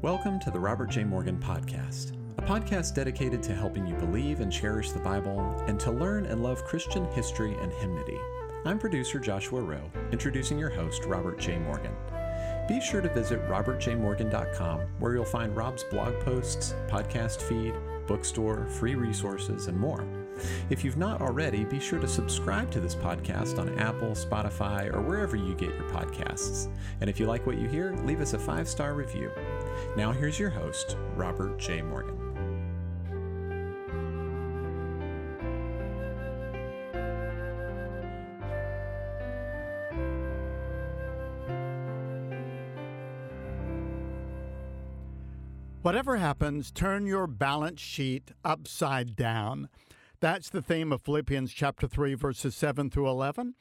Welcome to the Robert J. Morgan Podcast, a podcast dedicated to helping you believe and cherish the Bible and to learn and love Christian history and hymnody. I'm producer Joshua Rowe, introducing your host, Robert J. Morgan. Be sure to visit robertjmorgan.com, where you'll find Rob's blog posts, podcast feed, bookstore, free resources, and more. If you've not already, be sure to subscribe to this podcast on Apple, Spotify, or wherever you get your podcasts. And if you like what you hear, leave us a five star review. Now, here's your host, Robert J. Morgan. Whatever happens, turn your balance sheet upside down. That's the theme of Philippians chapter 3, verses 7 through 11.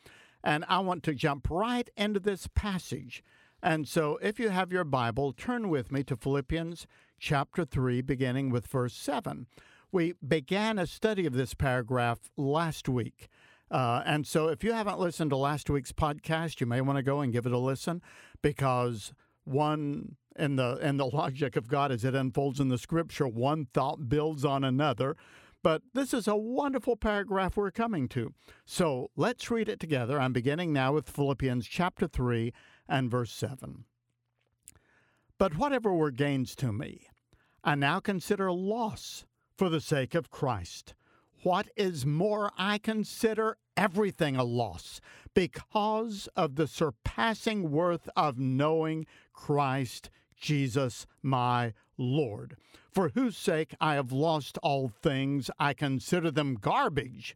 And I want to jump right into this passage. And so, if you have your Bible, turn with me to Philippians chapter 3, beginning with verse 7. We began a study of this paragraph last week. Uh, and so, if you haven't listened to last week's podcast, you may want to go and give it a listen because one in the in the logic of God as it unfolds in the scripture, one thought builds on another. But this is a wonderful paragraph we're coming to. So let's read it together. I'm beginning now with Philippians chapter 3 and verse 7. But whatever were gains to me, I now consider loss for the sake of Christ. What is more, I consider everything a loss because of the surpassing worth of knowing Christ Jesus my Lord, for whose sake I have lost all things. I consider them garbage,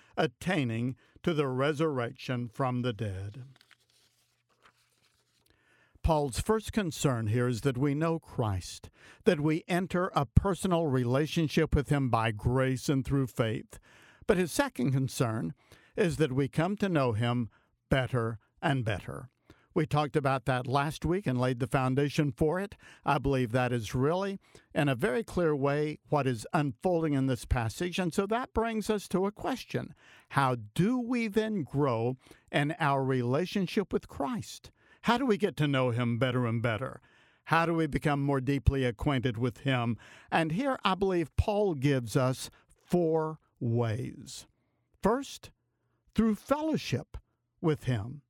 attaining to the resurrection from the dead. Paul's first concern here is that we know Christ, that we enter a personal relationship with him by grace and through faith. But his second concern is that we come to know him better and better. We talked about that last week and laid the foundation for it. I believe that is really, in a very clear way, what is unfolding in this passage. And so that brings us to a question How do we then grow in our relationship with Christ? How do we get to know Him better and better? How do we become more deeply acquainted with Him? And here I believe Paul gives us four ways. First, through fellowship with Him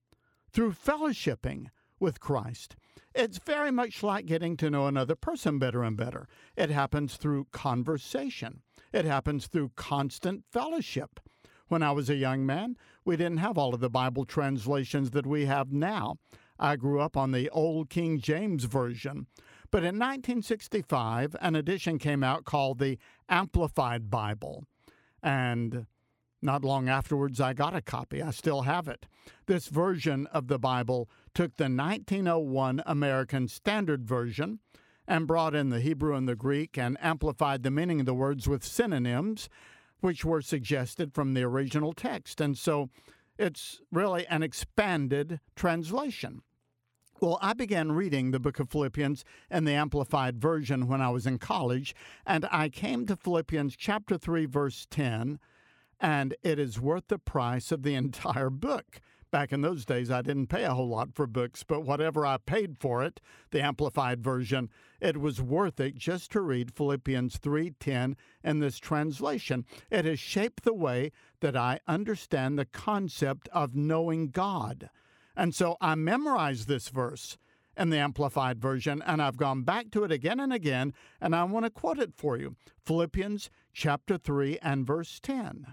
through fellowshipping with Christ. It's very much like getting to know another person better and better. It happens through conversation, it happens through constant fellowship. When I was a young man, we didn't have all of the Bible translations that we have now. I grew up on the old King James Version. But in 1965, an edition came out called the Amplified Bible. And not long afterwards, I got a copy. I still have it. This version of the Bible took the 1901 American Standard Version and brought in the Hebrew and the Greek and amplified the meaning of the words with synonyms, which were suggested from the original text. And so it's really an expanded translation. Well, I began reading the book of Philippians in the Amplified Version when I was in college, and I came to Philippians chapter 3, verse 10 and it is worth the price of the entire book. Back in those days, I didn't pay a whole lot for books, but whatever I paid for it, the amplified version, it was worth it just to read Philippians 3:10 in this translation. It has shaped the way that I understand the concept of knowing God. And so I memorized this verse in the Amplified Version, and I've gone back to it again and again, and I want to quote it for you. Philippians chapter 3 and verse 10.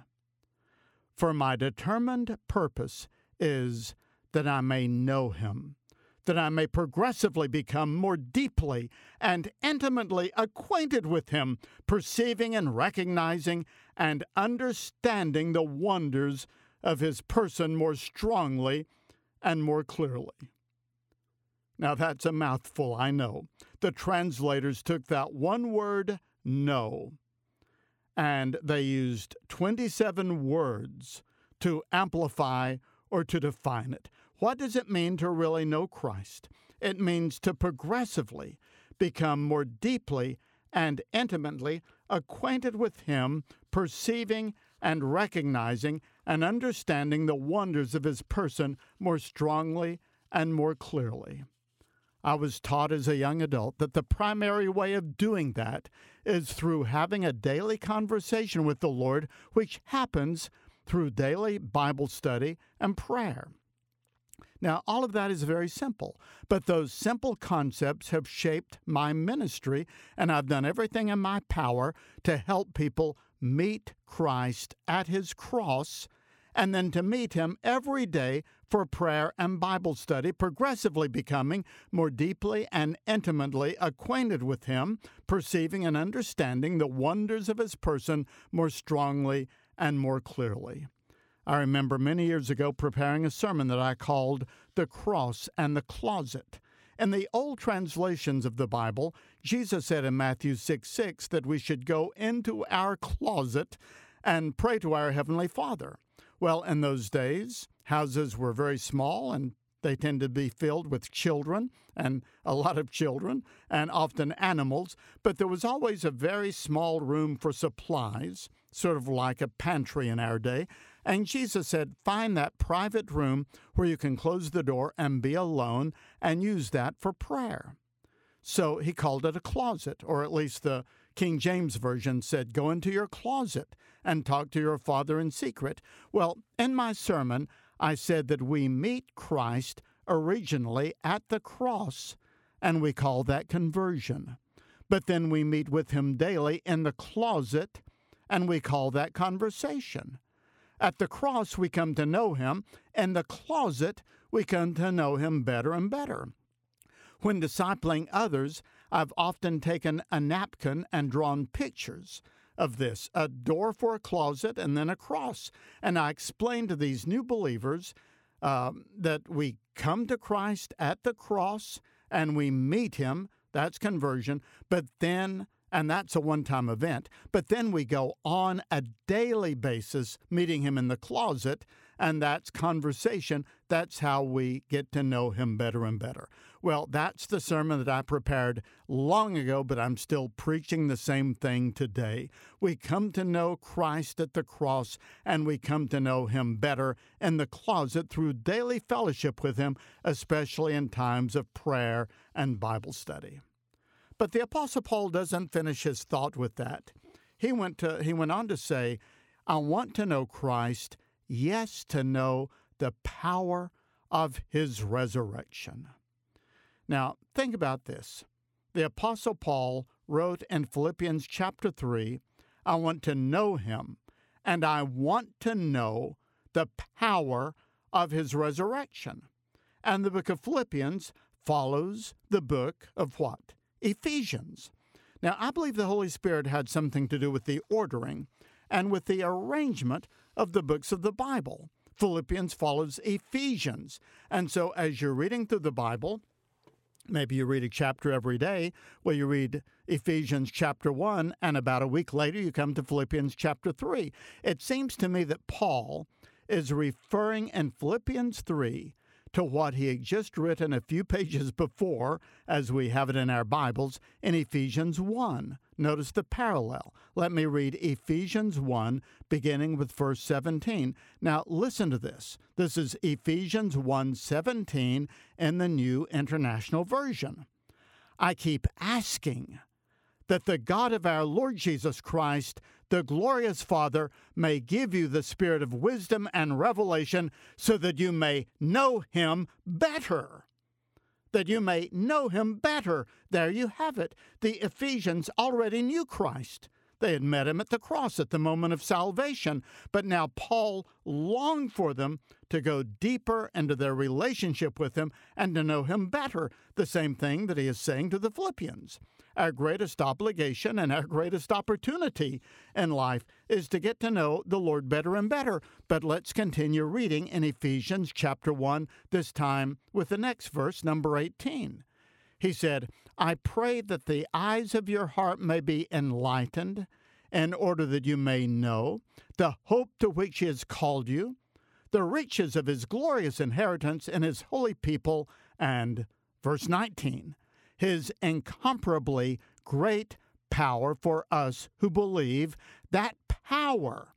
For my determined purpose is that I may know him, that I may progressively become more deeply and intimately acquainted with him, perceiving and recognizing and understanding the wonders of his person more strongly and more clearly. Now, that's a mouthful, I know. The translators took that one word, know. And they used 27 words to amplify or to define it. What does it mean to really know Christ? It means to progressively become more deeply and intimately acquainted with Him, perceiving and recognizing and understanding the wonders of His person more strongly and more clearly. I was taught as a young adult that the primary way of doing that is through having a daily conversation with the Lord, which happens through daily Bible study and prayer. Now, all of that is very simple, but those simple concepts have shaped my ministry, and I've done everything in my power to help people meet Christ at his cross and then to meet him every day for prayer and Bible study, progressively becoming more deeply and intimately acquainted with him, perceiving and understanding the wonders of his person more strongly and more clearly. I remember many years ago preparing a sermon that I called The Cross and the Closet. In the old translations of the Bible, Jesus said in Matthew 6 6 that we should go into our closet and pray to our Heavenly Father. Well, in those days, houses were very small and they tended to be filled with children and a lot of children and often animals, but there was always a very small room for supplies, sort of like a pantry in our day, and Jesus said, Find that private room where you can close the door and be alone and use that for prayer. So he called it a closet, or at least the King James Version said, Go into your closet and talk to your Father in secret. Well, in my sermon, I said that we meet Christ originally at the cross, and we call that conversion. But then we meet with him daily in the closet, and we call that conversation. At the cross, we come to know Him. In the closet, we come to know Him better and better. When discipling others, I've often taken a napkin and drawn pictures of this a door for a closet and then a cross. And I explain to these new believers um, that we come to Christ at the cross and we meet Him. That's conversion. But then and that's a one time event. But then we go on a daily basis, meeting him in the closet, and that's conversation. That's how we get to know him better and better. Well, that's the sermon that I prepared long ago, but I'm still preaching the same thing today. We come to know Christ at the cross, and we come to know him better in the closet through daily fellowship with him, especially in times of prayer and Bible study. But the apostle Paul doesn't finish his thought with that. He went to he went on to say, I want to know Christ, yes to know the power of his resurrection. Now, think about this. The apostle Paul wrote in Philippians chapter 3, I want to know him and I want to know the power of his resurrection. And the book of Philippians follows the book of what? Ephesians. Now, I believe the Holy Spirit had something to do with the ordering and with the arrangement of the books of the Bible. Philippians follows Ephesians. And so, as you're reading through the Bible, maybe you read a chapter every day, where you read Ephesians chapter 1, and about a week later, you come to Philippians chapter 3. It seems to me that Paul is referring in Philippians 3 to what he had just written a few pages before, as we have it in our Bibles, in Ephesians 1. Notice the parallel. Let me read Ephesians 1, beginning with verse 17. Now, listen to this. This is Ephesians 1 17 in the New International Version. I keep asking that the God of our Lord Jesus Christ, the glorious Father, may give you the spirit of wisdom and revelation so that you may know him better. That you may know him better. There you have it. The Ephesians already knew Christ. They had met him at the cross at the moment of salvation, but now Paul longed for them to go deeper into their relationship with him and to know him better. The same thing that he is saying to the Philippians. Our greatest obligation and our greatest opportunity in life is to get to know the Lord better and better. But let's continue reading in Ephesians chapter 1, this time with the next verse, number 18. He said, I pray that the eyes of your heart may be enlightened, in order that you may know the hope to which He has called you, the riches of His glorious inheritance in His holy people, and, verse 19, His incomparably great power for us who believe. That power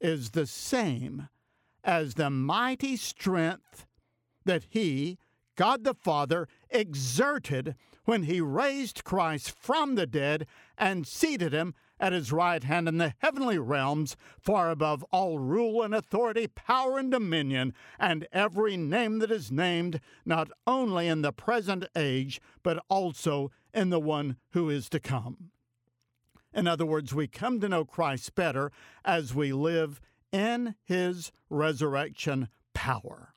is the same as the mighty strength that He, God the Father, exerted when he raised Christ from the dead and seated him at his right hand in the heavenly realms, far above all rule and authority, power and dominion, and every name that is named, not only in the present age, but also in the one who is to come. In other words, we come to know Christ better as we live in his resurrection power.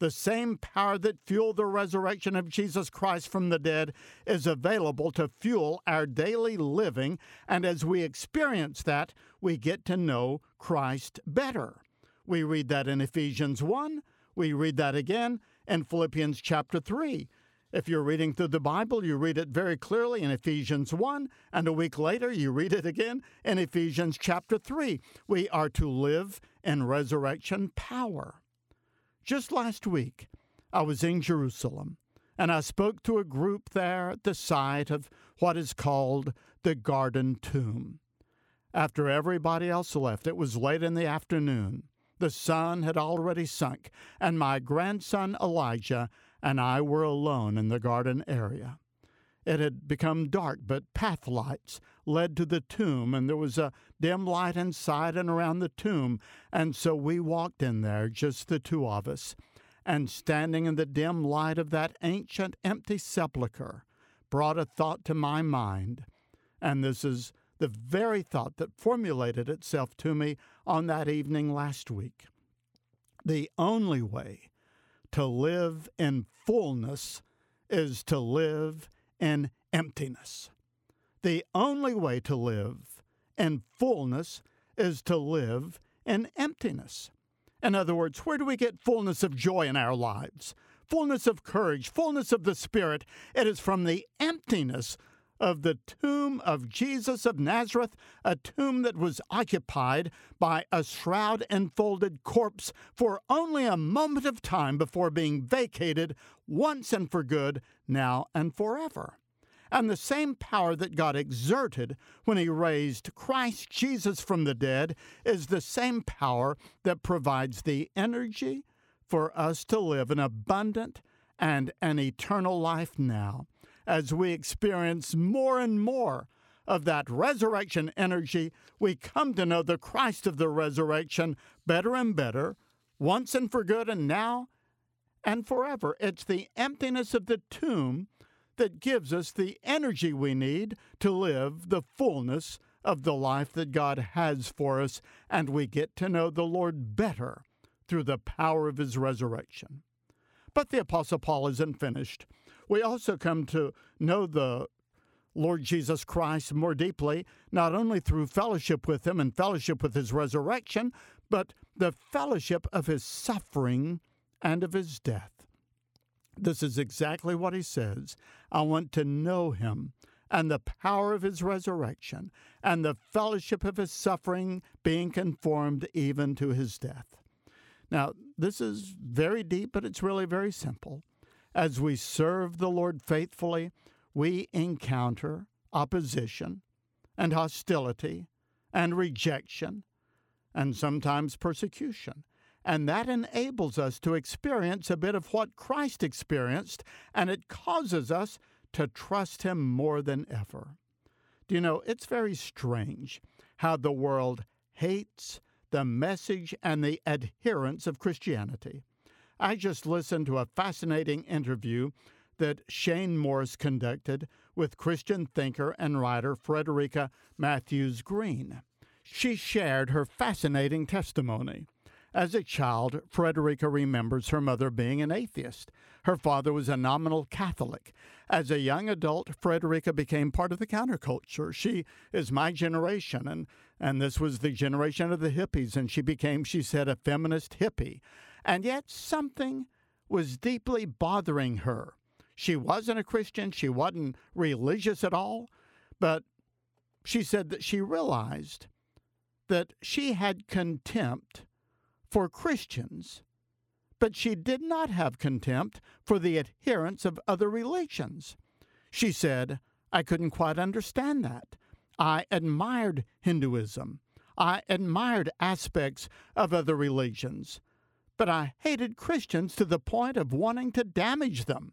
The same power that fueled the resurrection of Jesus Christ from the dead is available to fuel our daily living, and as we experience that, we get to know Christ better. We read that in Ephesians 1, we read that again in Philippians chapter 3. If you're reading through the Bible, you read it very clearly in Ephesians 1, and a week later, you read it again in Ephesians chapter 3. We are to live in resurrection power. Just last week, I was in Jerusalem and I spoke to a group there at the site of what is called the Garden Tomb. After everybody else left, it was late in the afternoon. The sun had already sunk, and my grandson Elijah and I were alone in the garden area. It had become dark, but path lights led to the tomb, and there was a dim light inside and around the tomb. And so we walked in there, just the two of us. And standing in the dim light of that ancient empty sepulchre brought a thought to my mind. And this is the very thought that formulated itself to me on that evening last week. The only way to live in fullness is to live in emptiness. The only way to live in fullness is to live in emptiness. In other words, where do we get fullness of joy in our lives? Fullness of courage, fullness of the Spirit. It is from the emptiness of the tomb of Jesus of Nazareth, a tomb that was occupied by a shroud enfolded corpse for only a moment of time before being vacated once and for good, now and forever. And the same power that God exerted when he raised Christ Jesus from the dead is the same power that provides the energy for us to live an abundant and an eternal life now as we experience more and more of that resurrection energy, we come to know the Christ of the resurrection better and better, once and for good, and now and forever. It's the emptiness of the tomb that gives us the energy we need to live the fullness of the life that God has for us, and we get to know the Lord better through the power of his resurrection. But the Apostle Paul isn't finished we also come to know the Lord Jesus Christ more deeply, not only through fellowship with Him and fellowship with His resurrection, but the fellowship of His suffering and of His death. This is exactly what He says. I want to know Him and the power of His resurrection and the fellowship of His suffering, being conformed even to His death. Now, this is very deep, but it's really very simple. As we serve the Lord faithfully, we encounter opposition and hostility and rejection and sometimes persecution. And that enables us to experience a bit of what Christ experienced, and it causes us to trust Him more than ever. Do you know, it's very strange how the world hates the message and the adherents of Christianity. I just listened to a fascinating interview that Shane Morris conducted with Christian thinker and writer Frederica Mathewes-Green. She shared her fascinating testimony. As a child, Frederica remembers her mother being an atheist. Her father was a nominal Catholic. As a young adult, Frederica became part of the counterculture. She is my generation, and, and this was the generation of the hippies, and she became, she said, a feminist hippie. And yet something was deeply bothering her. She wasn't a Christian, she wasn't religious at all, but she said that she realized that she had contempt for Christians, but she did not have contempt for the adherents of other religions. She said, I couldn't quite understand that. I admired Hinduism. I admired aspects of other religions, but I hated Christians to the point of wanting to damage them.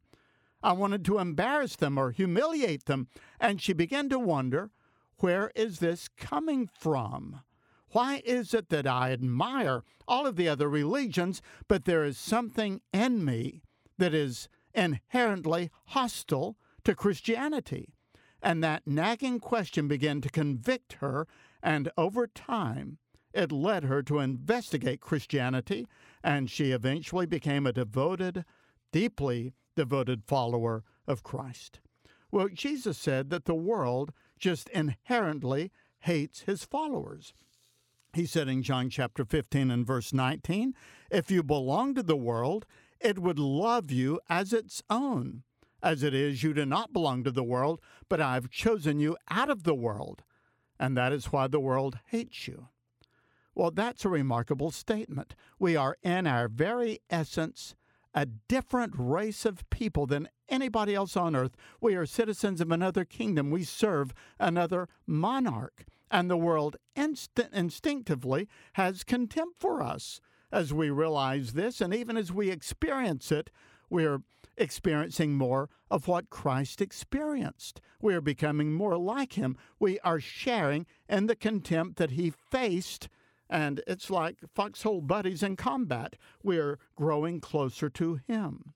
I wanted to embarrass them or humiliate them, and she began to wonder where is this coming from? Why is it that I admire all of the other religions, but there is something in me that is inherently hostile to Christianity? And that nagging question began to convict her, and over time, it led her to investigate Christianity, and she eventually became a devoted, deeply devoted follower of Christ. Well, Jesus said that the world just inherently hates his followers. He said in John chapter 15 and verse 19, If you belong to the world, it would love you as its own. As it is, you do not belong to the world, but I have chosen you out of the world, and that is why the world hates you. Well, that's a remarkable statement. We are in our very essence a different race of people than anybody else on earth. We are citizens of another kingdom. We serve another monarch. And the world inst- instinctively has contempt for us as we realize this. And even as we experience it, we're experiencing more of what Christ experienced. We are becoming more like him. We are sharing in the contempt that he faced and it's like foxhole buddies in combat. We're growing closer to Him.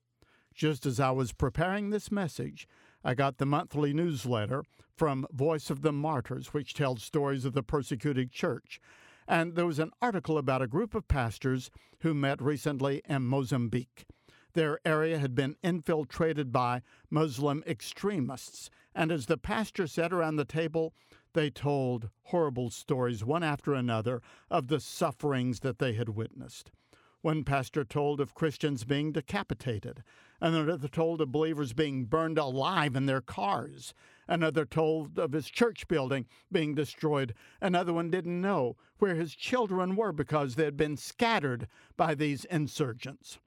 Just as I was preparing this message, I got the monthly newsletter from Voice of the Martyrs, which tells stories of the persecuted church. And there was an article about a group of pastors who met recently in Mozambique. Their area had been infiltrated by Muslim extremists. And as the pastor sat around the table, they told horrible stories, one after another, of the sufferings that they had witnessed. One pastor told of Christians being decapitated. Another told of believers being burned alive in their cars. Another told of his church building being destroyed. Another one didn't know where his children were because they had been scattered by these insurgents.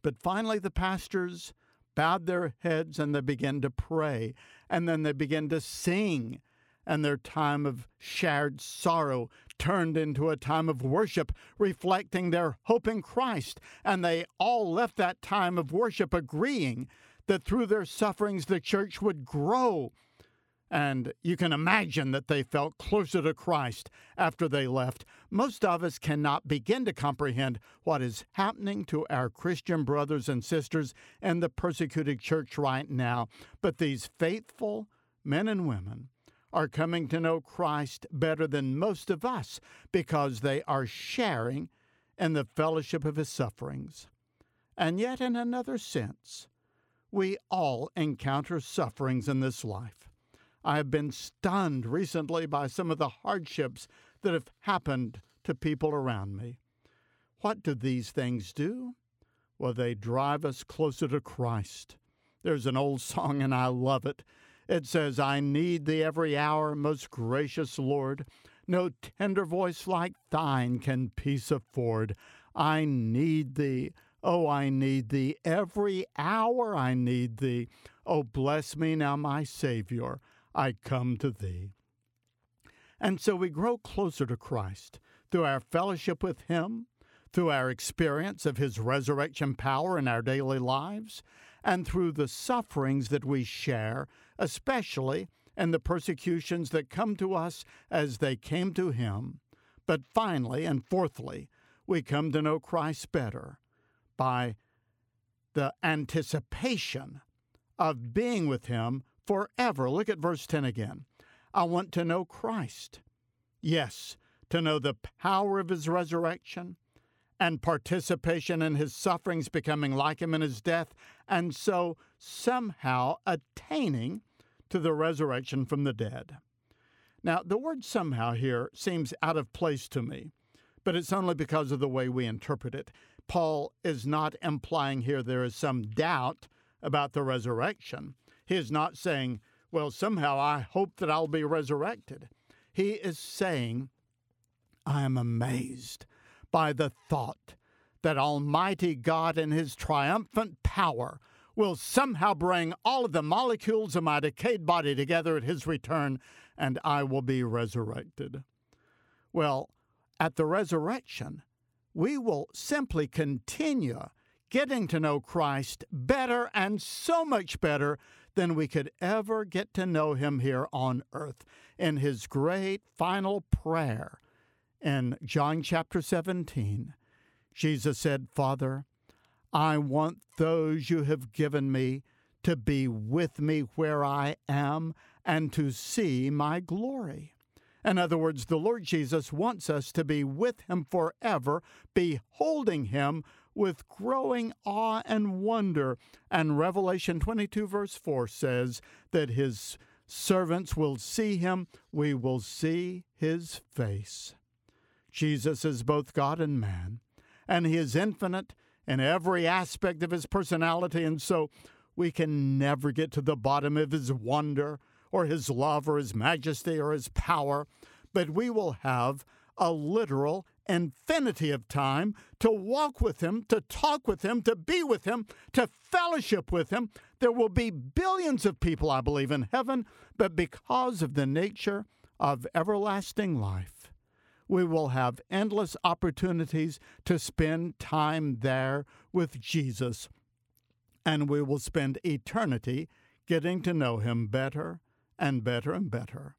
But finally, the pastors bowed their heads and they began to pray. And then they began to sing and their time of shared sorrow turned into a time of worship, reflecting their hope in Christ. And they all left that time of worship agreeing that through their sufferings the church would grow. And you can imagine that they felt closer to Christ after they left. Most of us cannot begin to comprehend what is happening to our Christian brothers and sisters in the persecuted church right now. But these faithful men and women are coming to know Christ better than most of us because they are sharing in the fellowship of his sufferings. And yet, in another sense, we all encounter sufferings in this life. I have been stunned recently by some of the hardships that have happened to people around me. What do these things do? Well, they drive us closer to Christ. There's an old song, and I love it. It says, I need thee every hour, most gracious Lord. No tender voice like thine can peace afford. I need thee. Oh, I need thee. Every hour I need thee. Oh, bless me now, my Savior. I come to thee. And so we grow closer to Christ through our fellowship with Him, through our experience of His resurrection power in our daily lives, and through the sufferings that we share, especially in the persecutions that come to us as they came to him. But finally and fourthly, we come to know Christ better by the anticipation of being with him forever. Look at verse 10 again. I want to know Christ. Yes, to know the power of his resurrection and participation in his sufferings, becoming like him in his death, and so somehow attaining to the resurrection from the dead. Now, the word somehow here seems out of place to me, but it's only because of the way we interpret it. Paul is not implying here there is some doubt about the resurrection. He is not saying, Well, somehow I hope that I'll be resurrected. He is saying, I am amazed by the thought that Almighty God in His triumphant power will somehow bring all of the molecules of my decayed body together at His return, and I will be resurrected. Well, at the resurrection, we will simply continue getting to know Christ better and so much better than we could ever get to know Him here on earth. In His great final prayer in John chapter 17, Jesus said, Father, I want those you have given me to be with me where I am and to see my glory. In other words, the Lord Jesus wants us to be with Him forever, beholding Him with growing awe and wonder. And Revelation 22, verse 4 says that His servants will see Him, we will see His face. Jesus is both God and man, and He is infinite in every aspect of His personality, and so we can never get to the bottom of His wonder or his love or his majesty or his power, but we will have a literal infinity of time to walk with him, to talk with him, to be with him, to fellowship with him. There will be billions of people, I believe, in heaven, but because of the nature of everlasting life, we will have endless opportunities to spend time there with Jesus, and we will spend eternity getting to know him better and better and better.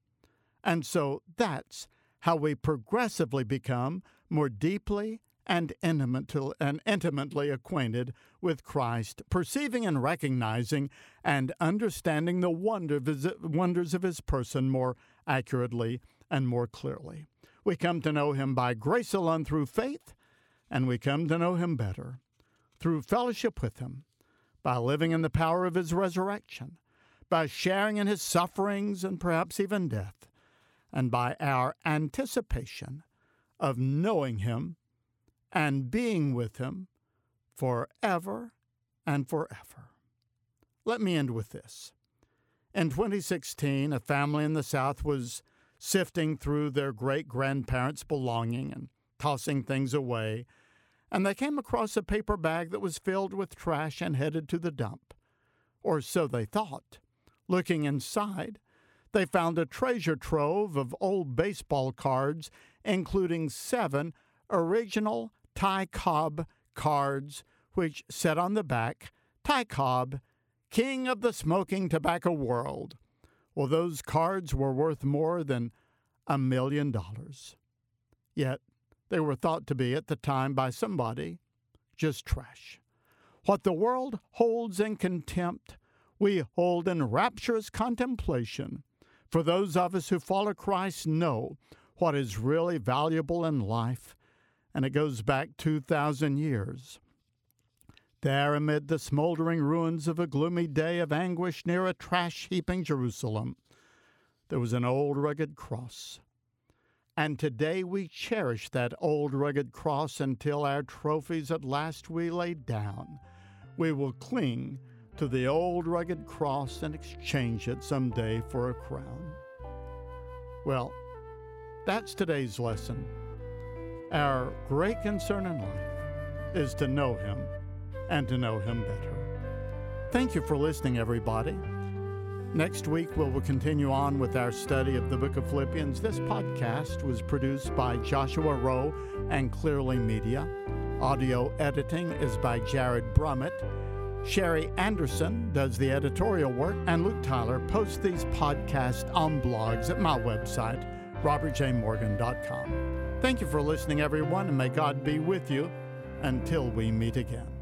And so that's how we progressively become more deeply and, intimately acquainted with Christ, perceiving and recognizing and understanding the wonder wonders of his person more accurately and more clearly. We come to know him by grace alone through faith, and we come to know him better through fellowship with him, by living in the power of his resurrection, by sharing in his sufferings and perhaps even death, and by our anticipation of knowing him and being with him forever and forever. Let me end with this. In 2016, a family in the South was sifting through their great grandparents' belonging and tossing things away, and they came across a paper bag that was filled with trash and headed to the dump. Or so they thought. Looking inside, they found a treasure trove of old baseball cards, including seven original Ty Cobb cards, which said on the back, Ty Cobb, King of the Smoking Tobacco World. Well, those cards were worth more than a million dollars. Yet they were thought to be at the time by somebody just trash. What the world holds in contempt we hold in rapturous contemplation. For those of us who follow Christ know what is really valuable in life, and it goes back 2,000 years. There, amid the smoldering ruins of a gloomy day of anguish near a trash heaping Jerusalem, there was an old rugged cross. And today we cherish that old rugged cross until our trophies at last we lay down. We will cling to the old rugged cross and exchange it someday for a crown. Well, that's today's lesson. Our great concern in life is to know Him and to know Him better. Thank you for listening, everybody. Next week, we will continue on with our study of the book of Philippians. This podcast was produced by Joshua Rowe and Clearly Media. Audio editing is by Jared Brummett. Sherry Anderson does the editorial work, and Luke Tyler posts these podcasts on blogs at my website, robertjmorgan.com. Thank you for listening, everyone, and may God be with you until we meet again.